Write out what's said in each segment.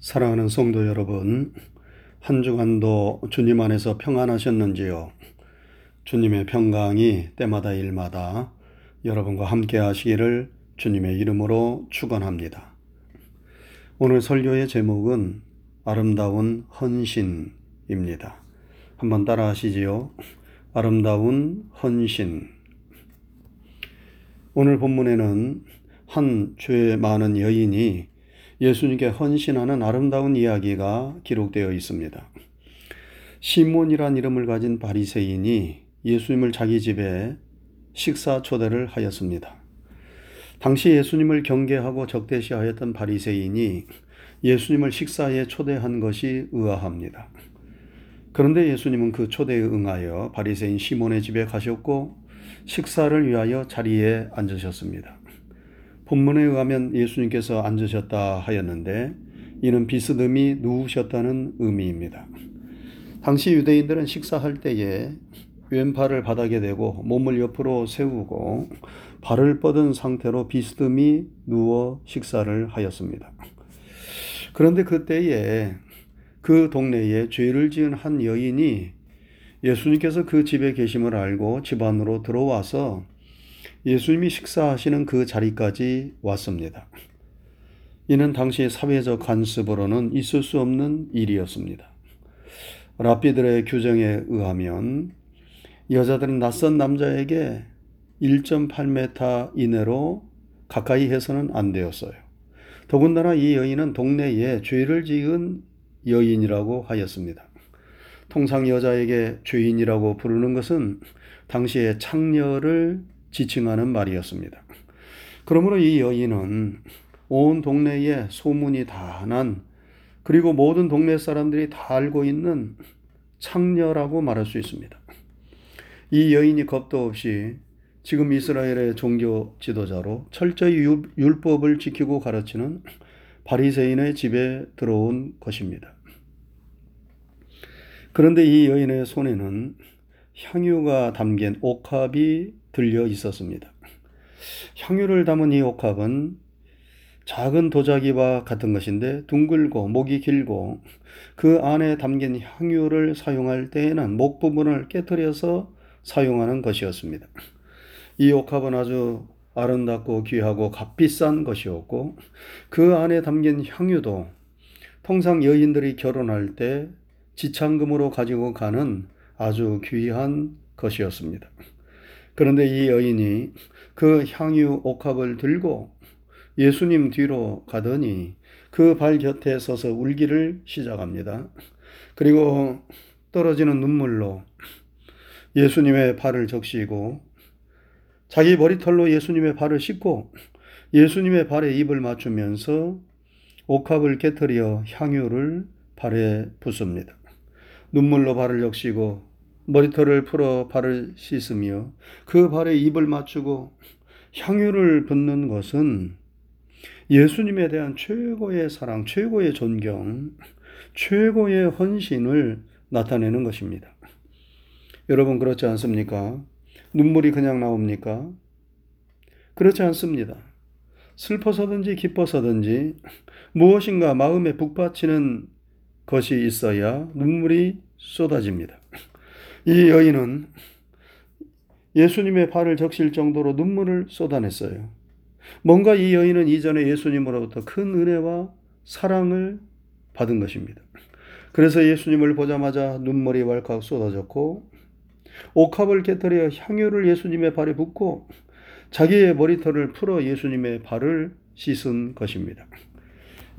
사랑하는 성도 여러분, 한 주간도 주님 안에서 평안하셨는지요? 주님의 평강이 때마다 일마다 여러분과 함께 하시기를 주님의 이름으로 축원합니다. 오늘 설교의 제목은 아름다운 헌신입니다. 한번 따라 하시지요. 아름다운 헌신. 오늘 본문에는 한 죄 많은 여인이 예수님께 헌신하는 아름다운 이야기가 기록되어 있습니다. 시몬이란 이름을 가진 바리새인이 예수님을 자기 집에 식사 초대를 하였습니다. 당시 예수님을 경계하고 적대시하였던 바리새인이 예수님을 식사에 초대한 것이 의아합니다. 그런데 예수님은 그 초대에 응하여 바리새인 시몬의 집에 가셨고 식사를 위하여 자리에 앉으셨습니다. 본문에 의하면 예수님께서 앉으셨다 하였는데 이는 비스듬히 누우셨다는 의미입니다. 당시 유대인들은 식사할 때에 왼팔을 바닥에 대고 몸을 옆으로 세우고 발을 뻗은 상태로 비스듬히 누워 식사를 하였습니다. 그런데 그때에 그 동네에 죄를 지은 한 여인이 예수님께서 그 집에 계심을 알고 집 안으로 들어와서 예수님이 식사하시는 그 자리까지 왔습니다. 이는 당시 사회적 관습으로는 있을 수 없는 일이었습니다. 랍비들의 규정에 의하면 여자들은 낯선 남자에게 1.8m 이내로 가까이 해서는 안 되었어요. 더군다나 이 여인은 동네에 죄를 지은 여인이라고 하였습니다. 통상 여자에게 죄인이라고 부르는 것은 당시의 창녀를 지칭하는 말이었습니다. 그러므로 이 여인은 온 동네에 소문이 다 난 그리고 모든 동네 사람들이 다 알고 있는 창녀라고 말할 수 있습니다. 이 여인이 겁도 없이 지금 이스라엘의 종교 지도자로 철저히 율법을 지키고 가르치는 바리새인의 집에 들어온 것입니다. 그런데 이 여인의 손에는 향유가 담긴 옥합이 들려 있었습니다. 향유를 담은 이 옥합은 작은 도자기와 같은 것인데 둥글고 목이 길고 그 안에 담긴 향유를 사용할 때에는 목 부분을 깨뜨려서 사용하는 것이었습니다. 이 옥합은 아주 아름답고 귀하고 값비싼 것이었고 그 안에 담긴 향유도 통상 여인들이 결혼할 때 지창금으로 가지고 가는 아주 귀한 것이었습니다. 그런데 이 여인이 그 향유 옥합을 들고 예수님 뒤로 가더니 그 발 곁에 서서 울기를 시작합니다. 그리고 떨어지는 눈물로 예수님의 발을 적시고 자기 머리털로 예수님의 발을 씻고 예수님의 발에 입을 맞추면서 옥합을 깨뜨려 향유를 발에 붓습니다. 눈물로 발을 적시고 머리털을 풀어 발을 씻으며 그 발에 입을 맞추고 향유를 붓는 것은 예수님에 대한 최고의 사랑, 최고의 존경, 최고의 헌신을 나타내는 것입니다. 여러분 그렇지 않습니까? 눈물이 그냥 나옵니까? 그렇지 않습니다. 슬퍼서든지 기뻐서든지 무엇인가 마음에 북받치는 것이 있어야 눈물이 쏟아집니다. 이 여인은 예수님의 발을 적실 정도로 눈물을 쏟아냈어요. 뭔가 이 여인은 이전에 예수님으로부터 큰 은혜와 사랑을 받은 것입니다. 그래서 예수님을 보자마자 눈물이 왈칵 쏟아졌고 옥합을 깨뜨려 향유를 예수님의 발에 붓고 자기의 머리털을 풀어 예수님의 발을 씻은 것입니다.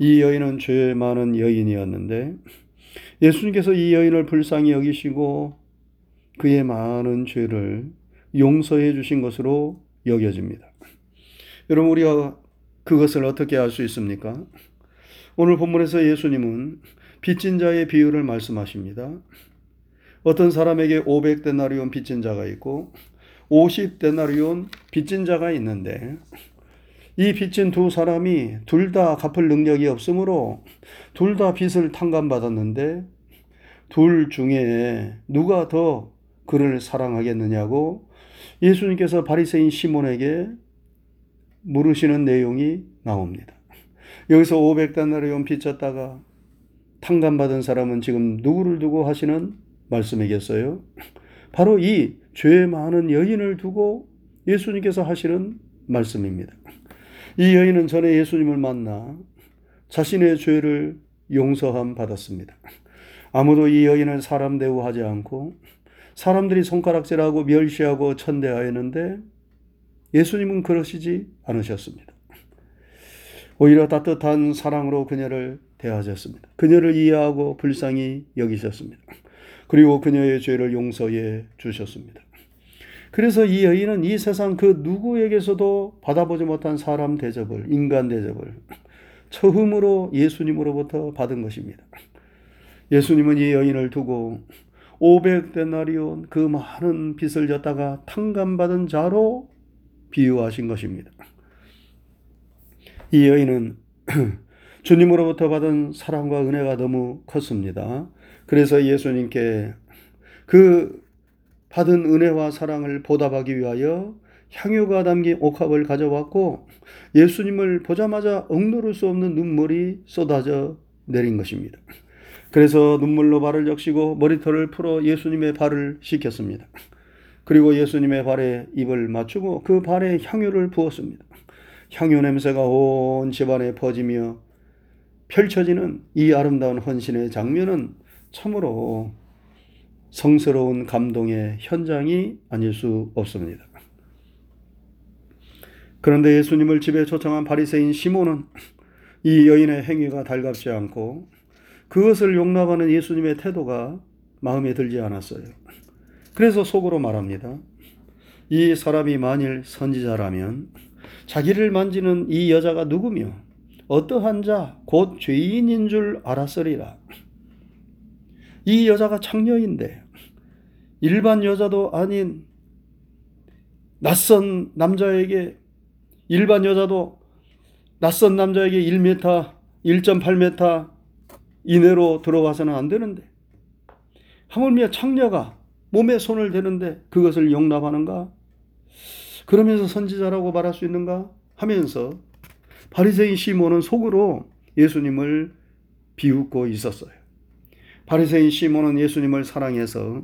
이 여인은 죄 많은 여인이었는데 예수님께서 이 여인을 불쌍히 여기시고 그의 많은 죄를 용서해 주신 것으로 여겨집니다. 여러분 우리가 그것을 어떻게 알 수 있습니까? 오늘 본문에서 예수님은 빚진 자의 비유를 말씀하십니다. 어떤 사람에게 500데나리온 빚진 자가 있고 50데나리온 빚진 자가 있는데 이 빚진 두 사람이 둘 다 갚을 능력이 없으므로 둘 다 빚을 탕감받았는데 둘 중에 누가 더 그를 사랑하겠느냐고 예수님께서 바리새인 시몬에게 물으시는 내용이 나옵니다. 여기서 500데나리온 빚졌다가 탕감받은 사람은 지금 누구를 두고 하시는 말씀이겠어요? 바로 이 죄 많은 여인을 두고 예수님께서 하시는 말씀입니다. 이 여인은 전에 예수님을 만나 자신의 죄를 용서함 받았습니다. 아무도 이 여인을 사람 대우하지 않고 사람들이 손가락질하고 멸시하고 천대하였는데 예수님은 그러시지 않으셨습니다. 오히려 따뜻한 사랑으로 그녀를 대하셨습니다. 그녀를 이해하고 불쌍히 여기셨습니다. 그리고 그녀의 죄를 용서해 주셨습니다. 그래서 이 여인은 이 세상 그 누구에게서도 받아보지 못한 사람 대접을, 인간 대접을 처음으로 예수님으로부터 받은 것입니다. 예수님은 이 여인을 두고 500데나리온 그 많은 빚을 졌다가 탕감받은 자로 비유하신 것입니다. 이 여인은 주님으로부터 받은 사랑과 은혜가 너무 컸습니다. 그래서 예수님께 그 받은 은혜와 사랑을 보답하기 위하여 향유가 담긴 옥합을 가져왔고 예수님을 보자마자 억누를 수 없는 눈물이 쏟아져 내린 것입니다. 그래서 눈물로 발을 적시고 머리털을 풀어 예수님의 발을 씻겼습니다. 그리고 예수님의 발에 입을 맞추고 그 발에 향유를 부었습니다. 향유 냄새가 온 집안에 퍼지며 펼쳐지는 이 아름다운 헌신의 장면은 참으로 성스러운 감동의 현장이 아닐 수 없습니다. 그런데 예수님을 집에 초청한 바리새인 시몬은 이 여인의 행위가 달갑지 않고 그것을 용납하는 예수님의 태도가 마음에 들지 않았어요. 그래서 속으로 말합니다. 이 사람이 만일 선지자라면 자기를 만지는 이 여자가 누구며 어떠한 자, 곧 죄인인 줄 알았으리라. 이 여자가 창녀인데 일반 여자도 아닌 낯선 남자에게 일반 여자도 낯선 남자에게 1m, 1.8m 이내로 들어가서는 안 되는데 하물며 창녀가 몸에 손을 대는데 그것을 용납하는가? 그러면서 선지자라고 말할 수 있는가? 하면서 바리새인 시몬은 속으로 예수님을 비웃고 있었어요. 바리새인 시몬은 예수님을 사랑해서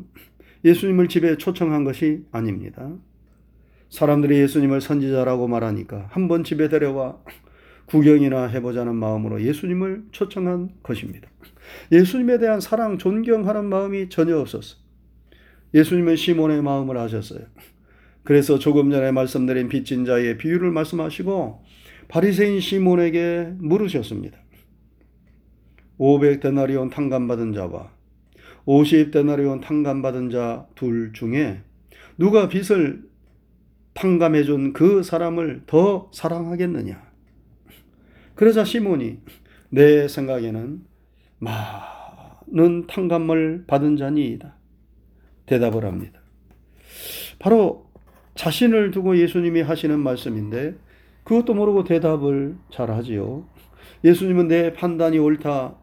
예수님을 집에 초청한 것이 아닙니다. 사람들이 예수님을 선지자라고 말하니까 한 번 집에 데려와 구경이나 해보자는 마음으로 예수님을 초청한 것입니다. 예수님에 대한 사랑, 존경하는 마음이 전혀 없었어. 예수님은 시몬의 마음을 아셨어요. 그래서 조금 전에 말씀드린 빚진 자의 비유를 말씀하시고 바리새인 시몬에게 물으셨습니다. 500데나리온 탕감받은 자와 50데나리온 탕감받은 자 둘 중에 누가 빚을 탕감해 준 그 사람을 더 사랑하겠느냐? 그러자 시몬이 내 생각에는 많은 탕감을 받은 자니이다. 대답을 합니다. 바로 자신을 두고 예수님이 하시는 말씀인데 그것도 모르고 대답을 잘 하지요. 예수님은 내 판단이 옳다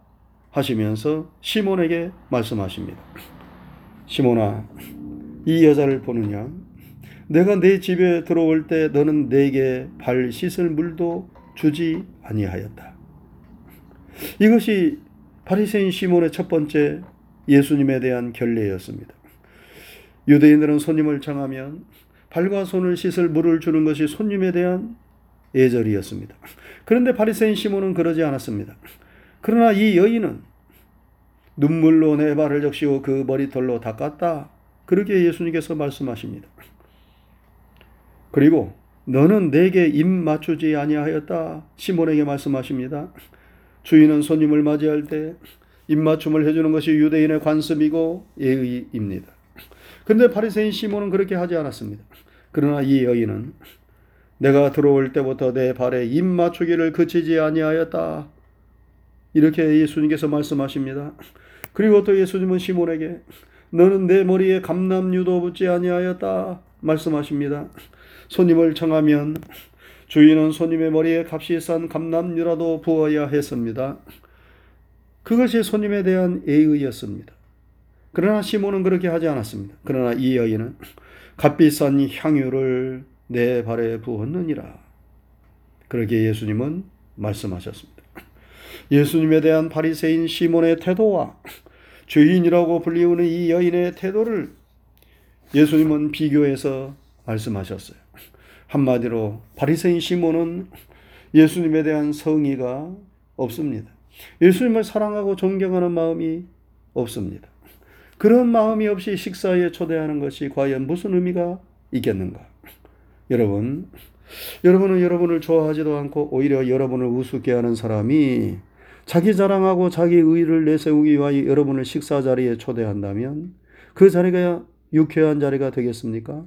하시면서 시몬에게 말씀하십니다. 시몬아, 이 여자를 보느냐? 내가 내 집에 들어올 때 너는 내게 발 씻을 물도 주지 아니하였다. 이것이 바리새인 시몬의 첫 번째 예수님에 대한 결례였습니다. 유대인들은 손님을 청하면 발과 손을 씻을 물을 주는 것이 손님에 대한 예절이었습니다. 그런데 바리새인 시몬은 그러지 않았습니다. 그러나 이 여인은 눈물로 내 발을 적시고 그 머리털로 닦았다. 그렇게 예수님께서 말씀하십니다. 그리고 너는 내게 입 맞추지 아니하였다. 시몬에게 말씀하십니다. 주인은 손님을 맞이할 때 입맞춤을 해주는 것이 유대인의 관습이고 예의입니다. 근데 바리새인 시몬은 그렇게 하지 않았습니다. 그러나 이 여인은 내가 들어올 때부터 내 발에 입 맞추기를 그치지 아니하였다. 이렇게 예수님께서 말씀하십니다. 그리고 또 예수님은 시몬에게 너는 내 머리에 감남유도 붙지 아니하였다 말씀하십니다. 손님을 청하면 주인은 손님의 머리에 값이 싼 감남유라도 부어야 했습니다. 그것이 손님에 대한 예의였습니다. 그러나 시몬은 그렇게 하지 않았습니다. 그러나 이 여인은 값비싼 향유를 내 발에 부었느니라. 그렇게 예수님은 말씀하셨습니다. 예수님에 대한 바리새인 시몬의 태도와 죄인이라고 불리우는 이 여인의 태도를 예수님은 비교해서 말씀하셨어요. 한마디로 바리새인 시몬은 예수님에 대한 성의가 없습니다. 예수님을 사랑하고 존경하는 마음이 없습니다. 그런 마음이 없이 식사에 초대하는 것이 과연 무슨 의미가 있겠는가? 여러분, 여러분은 여러분을 좋아하지도 않고 오히려 여러분을 우습게 하는 사람이 자기 자랑하고 자기 의를 내세우기 위하여 여러분을 식사 자리에 초대한다면 그 자리가 유쾌한 자리가 되겠습니까?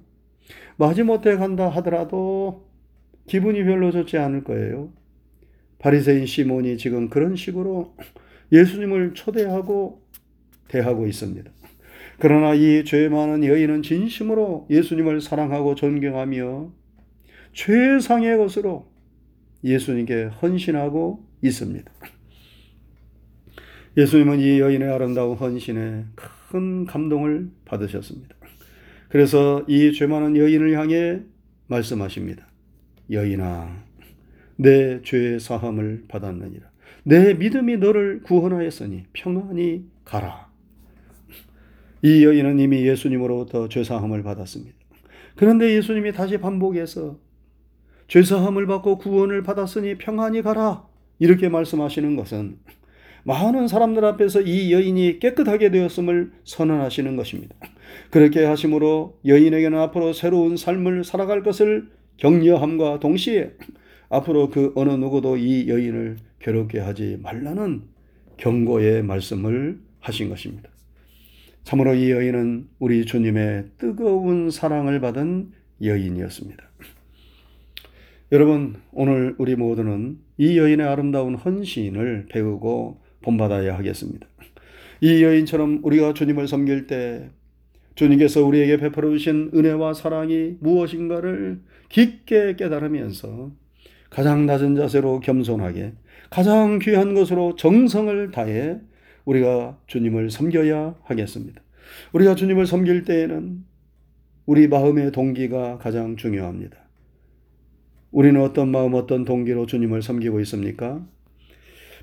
마지못해 간다 하더라도 기분이 별로 좋지 않을 거예요. 바리새인 시몬이 지금 그런 식으로 예수님을 초대하고 대하고 있습니다. 그러나 이 죄 많은 여인은 진심으로 예수님을 사랑하고 존경하며 최상의 것으로 예수님께 헌신하고 있습니다. 예수님은 이 여인의 아름다운 헌신에 큰 감동을 받으셨습니다. 그래서 이 죄 많은 여인을 향해 말씀하십니다. 여인아, 내 죄의 사함을 받았느니라. 내 믿음이 너를 구원하였으니 평안히 가라. 이 여인은 이미 예수님으로부터 죄사함을 받았습니다. 그런데 예수님이 다시 반복해서 죄사함을 받고 구원을 받았으니 평안히 가라. 이렇게 말씀하시는 것은 많은 사람들 앞에서 이 여인이 깨끗하게 되었음을 선언하시는 것입니다. 그렇게 하심으로 여인에게는 앞으로 새로운 삶을 살아갈 것을 격려함과 동시에 앞으로 그 어느 누구도 이 여인을 괴롭게 하지 말라는 경고의 말씀을 하신 것입니다. 참으로 이 여인은 우리 주님의 뜨거운 사랑을 받은 여인이었습니다. 여러분, 오늘 우리 모두는 이 여인의 아름다운 헌신을 배우고 본받아야 하겠습니다. 이 여인처럼 우리가 주님을 섬길 때 주님께서 우리에게 베풀어 주신 은혜와 사랑이 무엇인가를 깊게 깨달으면서 가장 낮은 자세로 겸손하게 가장 귀한 것으로 정성을 다해 우리가 주님을 섬겨야 하겠습니다. 우리가 주님을 섬길 때에는 우리 마음의 동기가 가장 중요합니다. 우리는 어떤 마음, 어떤 동기로 주님을 섬기고 있습니까?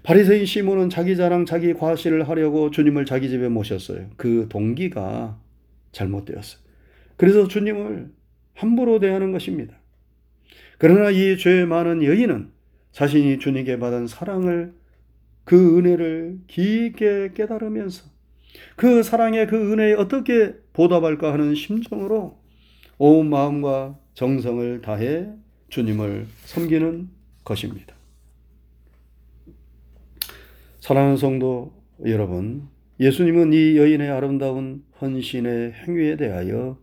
바리새인 시몬은 자기 자랑, 자기 과시를 하려고 주님을 자기 집에 모셨어요. 그 동기가 잘못되었어요. 그래서 주님을 함부로 대하는 것입니다. 그러나 이 죄 많은 여인은 자신이 주님께 받은 사랑을 그 은혜를 깊게 깨달으면서 그 사랑의 그 은혜에 어떻게 보답할까 하는 심정으로 온 마음과 정성을 다해 주님을 섬기는 것입니다. 사랑하는 성도 여러분, 예수님은 이 여인의 아름다운 헌신의 행위에 대하여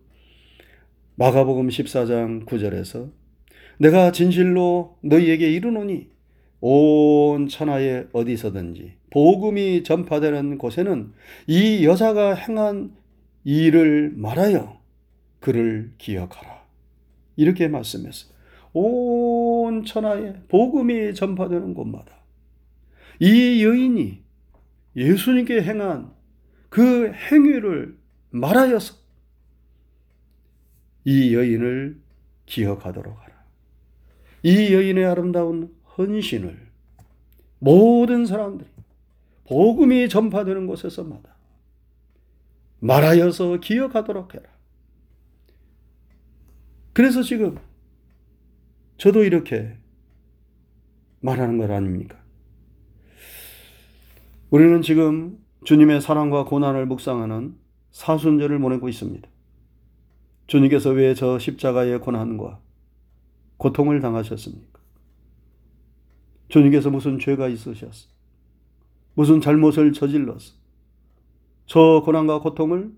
마가복음 14장 9절에서 내가 진실로 너희에게 이르노니 온 천하에 어디서든지 복음이 전파되는 곳에는 이 여자가 행한 일을 말하여 그를 기억하라. 이렇게 말씀했어요. 온 천하에 복음이 전파되는 곳마다 이 여인이 예수님께 행한 그 행위를 말하여서 이 여인을 기억하도록 하라. 이 여인의 아름다운 헌신을 모든 사람들이 복음이 전파되는 곳에서마다 말하여서 기억하도록 해라. 그래서 지금 저도 이렇게 말하는 것 아닙니까? 우리는 지금 주님의 사랑과 고난을 묵상하는 사순절을 보내고 있습니다. 주님께서 왜 저 십자가의 고난과 고통을 당하셨습니까? 주님께서 무슨 죄가 있으셨어? 무슨 잘못을 저질렀어? 저 고난과 고통을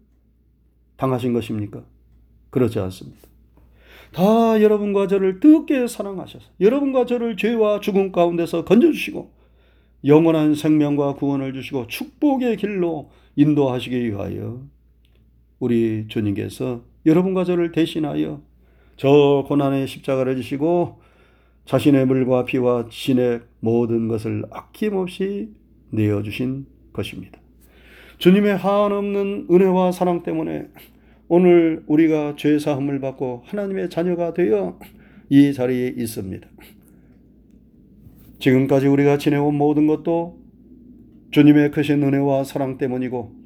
당하신 것입니까? 그렇지 않습니다. 다 여러분과 저를 뜨겁게 사랑하셔서 여러분과 저를 죄와 죽음 가운데서 건져주시고 영원한 생명과 구원을 주시고 축복의 길로 인도하시기 위하여 우리 주님께서 여러분과 저를 대신하여 저 고난의 십자가를 지시고 자신의 물과 피와 신의 모든 것을 아낌없이 내어주신 것입니다. 주님의 한없는 은혜와 사랑 때문에 오늘 우리가 죄 사함을 받고 하나님의 자녀가 되어 이 자리에 있습니다. 지금까지 우리가 지내온 모든 것도 주님의 크신 은혜와 사랑 때문이고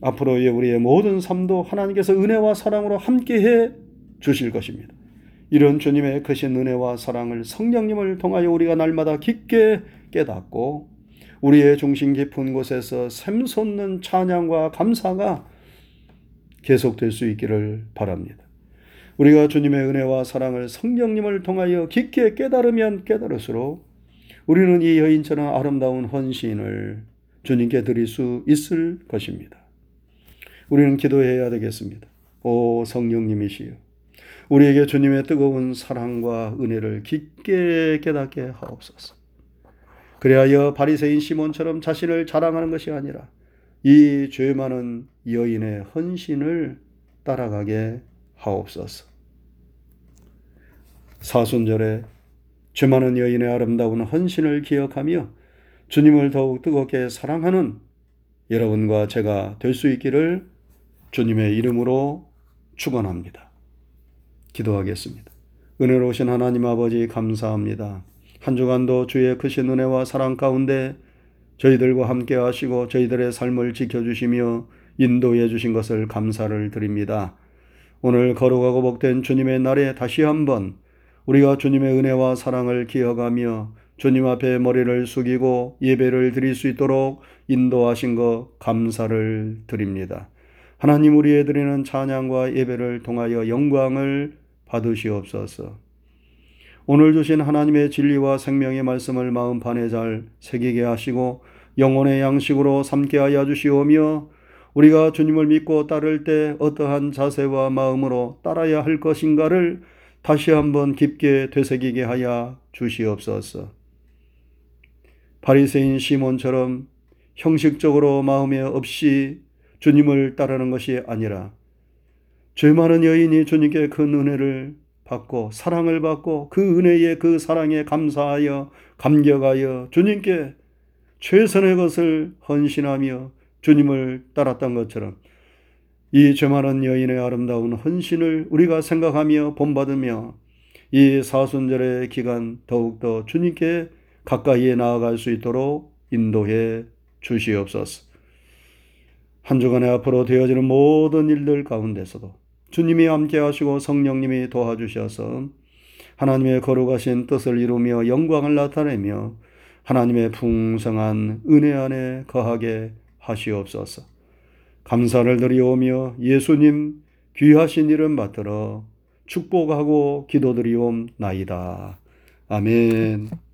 앞으로의 우리의 모든 삶도 하나님께서 은혜와 사랑으로 함께해 주실 것입니다. 이런 주님의 크신 은혜와 사랑을 성령님을 통하여 우리가 날마다 깊게 깨닫고 우리의 중심 깊은 곳에서 샘솟는 찬양과 감사가 계속될 수 있기를 바랍니다. 우리가 주님의 은혜와 사랑을 성령님을 통하여 깊게 깨달으면 깨달을수록 우리는 이 여인처럼 아름다운 헌신을 주님께 드릴 수 있을 것입니다. 우리는 기도해야 되겠습니다. 오 성령님이시여 우리에게 주님의 뜨거운 사랑과 은혜를 깊게 깨닫게 하옵소서. 그리하여 바리새인 시몬처럼 자신을 자랑하는 것이 아니라 이 죄 많은 여인의 헌신을 따라가게 하옵소서. 사순절에 죄 많은 여인의 아름다운 헌신을 기억하며 주님을 더욱 뜨겁게 사랑하는 여러분과 제가 될 수 있기를 주님의 이름으로 축원합니다. 기도하겠습니다. 은혜로우신 하나님 아버지 감사합니다. 한 주간도 주의 크신 은혜와 사랑 가운데 저희들과 함께 하시고 저희들의 삶을 지켜주시며 인도해 주신 것을 감사를 드립니다. 오늘 거룩하고 복된 주님의 날에 다시 한번 우리가 주님의 은혜와 사랑을 기억하며 주님 앞에 머리를 숙이고 예배를 드릴 수 있도록 인도하신 것 감사를 드립니다. 하나님 우리의 드리는 찬양과 예배를 통하여 영광을 받으시옵소서. 오늘 주신 하나님의 진리와 생명의 말씀을 마음판에 잘 새기게 하시고 영혼의 양식으로 삼게 하여 주시오며 우리가 주님을 믿고 따를 때 어떠한 자세와 마음으로 따라야 할 것인가를 다시 한번 깊게 되새기게 하여 주시옵소서. 바리새인 시몬처럼 형식적으로 마음에 없이 주님을 따르는 것이 아니라 죄 많은 여인이 주님께 큰 은혜를 받고 사랑을 받고 그 은혜에 그 사랑에 감사하여 감격하여 주님께 최선의 것을 헌신하며 주님을 따랐던 것처럼 이 죄 많은 여인의 아름다운 헌신을 우리가 생각하며 본받으며 이 사순절의 기간 더욱더 주님께 가까이에 나아갈 수 있도록 인도해 주시옵소서. 한 주간에 앞으로 되어지는 모든 일들 가운데서도 주님이 함께 하시고 성령님이 도와주셔서 하나님의 거룩하신 뜻을 이루며 영광을 나타내며 하나님의 풍성한 은혜 안에 거하게 하시옵소서. 감사를 드리오며 예수님 귀하신 이름 받들어 축복하고 기도드리옵나이다. 아멘.